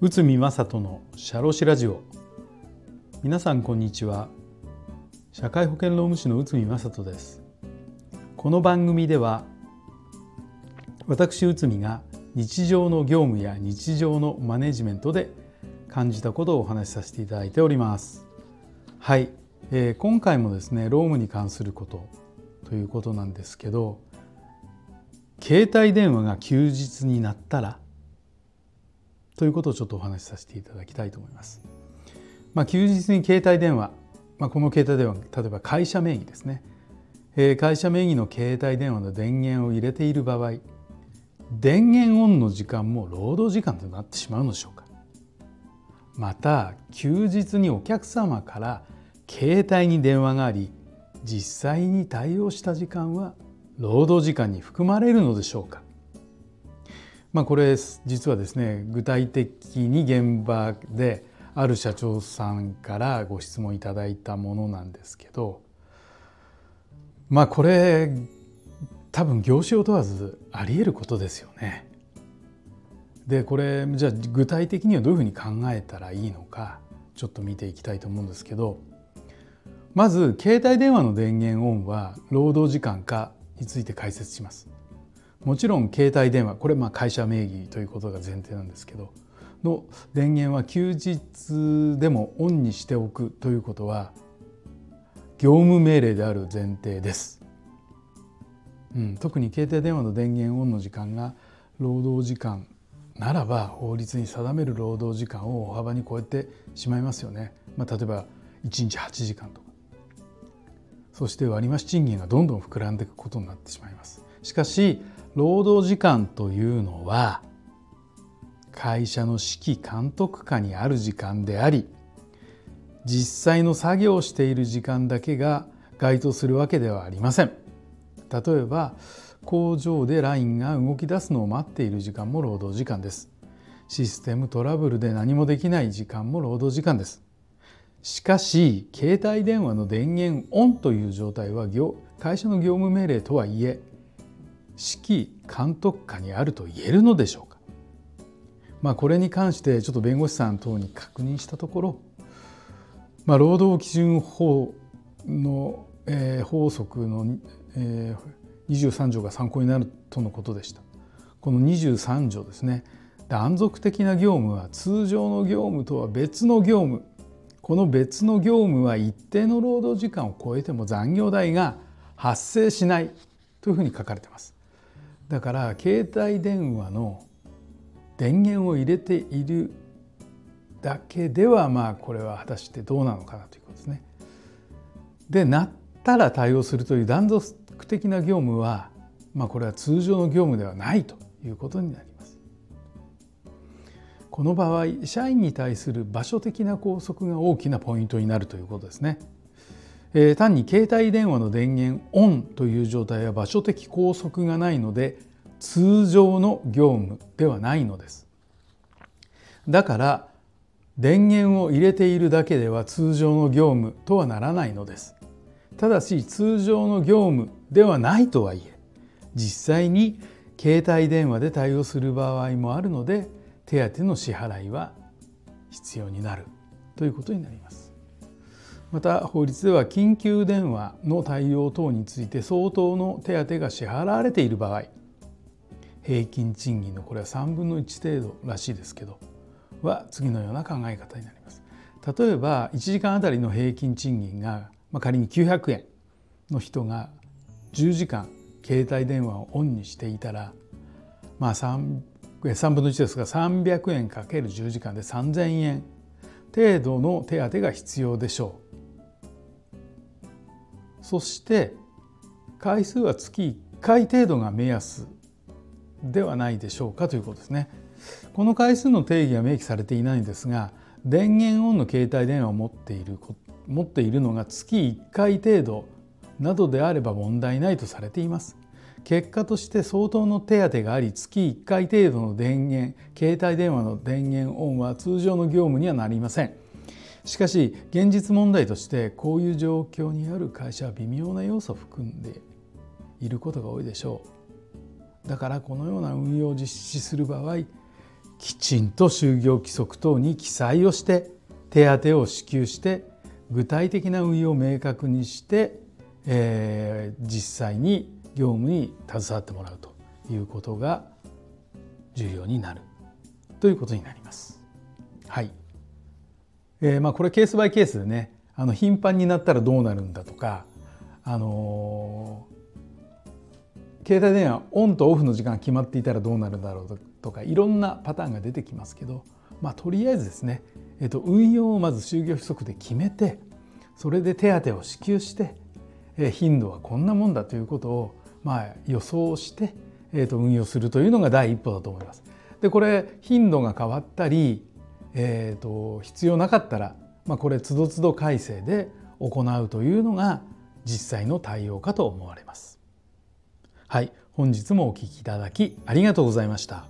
内海正人のシャロシラジオ。皆さんこんにちは。社会保険労務士の内海正人です。この番組では私内海が日常の業務や日常のマネジメントで感じたことをお話しさせていただいております。はい、えー、今回もですね労務に関することということなんですけど携帯電話が休日になったらということをちょっとお話しさせていただきたいと思います。まあ、休日に携帯電話、まあ、この携帯電話例えば会社名義ですね、えー、会社名義の携帯電話の電源を入れている場合電源オンの時間も労働時間となってしまうのでしょうかまた休日にお客様から携帯に電話があり実際に対応した時間は労働時間に含まれるのでしょうか？まあ、これ実はですね具体的に現場である社長さんからご質問いただいたものなんですけどまあこれ多分業種を問わずありえることですよね。でこれじゃあ具体的にはどういうふうに考えたらいいのかちょっと見ていきたいと思うんですけどまず携帯電話の電源オンは労働時間かについて解説します。もちろん携帯電話これまあ会社名義ということが前提なんですけどの電源は休日でもオンにしておくということは業務命令である前提です。うん、特に携帯電話の電源オンの時間が労働時間ならば法律に定める労働時間を大幅に超えてしまいますよね。まあ、例えば1日8時間とそして割増賃金がどんどん膨らんでいくことになってしまいます。しかし労働時間というのは会社の指揮監督下にある時間であり実際の作業をしている時間だけが該当するわけではありません。例えば工場でラインが動き出すのを待っている時間も労働時間です。システムトラブルで何もできない時間も労働時間です。しかし携帯電話の電源オンという状態は会社の業務命令とはいえ指揮監督下にあると言えるのでしょうか、まあ、これに関してちょっと弁護士さん等に確認したところ、まあ、労働基準法の、えー、法則の、えー、23条が参考になるとのことでした。この23条ですね。断続的な業務は通常の業務とは別の業務。この別の業務は一定の労働時間を超えても残業代が発生しないというふうに書かれてます。だから携帯電話の電源を入れているだけではまあこれは果たしてどうなのかなということですね。でなったら対応するという断続的な業務は、まあ、これは通常の業務ではないということになります。この場合社員に対する場所的な拘束が大きなポイントになるということですね。えー、単に携帯電話の電源オンという状態は場所的拘束がないので通常の業務ではないのです。だから電源を入れているだけでは通常の業務とはならないのです。ただし通常の業務ではないとはいえ実際に携帯電話で対応する場合もあるので手当の支払いは必要になるということになります。また法律では緊急電話の対応等について相当の手当が支払われている場合平均賃金のこれは3分の1程度らしいですけどは次のような考え方になります。例えば1時間あたりの平均賃金が、まあ、仮に900円の人が10時間携帯電話をオンにしていたらまあ 3, 3分の1ですが300円かける10時間で3000円程度の手当が必要でしょう。そして回数は月1回程度が目安ではないでしょうかということですね。この回数の定義は明記されていないんですが電源オンの携帯電話を持っている持っているのが月1回程度などであれば問題ないとされています。結果として相当の手当があり月1回程度の電源携帯電話の電源オンは通常の業務にはなりません。しかし現実問題としてこういう状況にある会社は微妙な要素を含んでいることが多いでしょう。だからこのような運用を実施する場合きちんと就業規則等に記載をして手当を支給して具体的な運用を明確にして、えー、実際に業務に携わってもらうということが重要になるということになります。はい。えー、まあこれケースバイケースでね、あの頻繁になったらどうなるんだとか、あのー、携帯電話オンとオフの時間が決まっていたらどうなるだろうとかいろんなパターンが出てきますけど、まあとりあえずですね、え、ー、と運用をまず就業規則で決めて、それで手当を支給して、えー、頻度はこんなもんだということをまあ予想して、えー、と運用するというのが第一歩だと思います。でこれ頻度が変わったり、えー、と必要なかったら、まあ、これつどつど改正で行うというのが実際の対応かと思われます。はい、本日もお聞きいただきありがとうございました。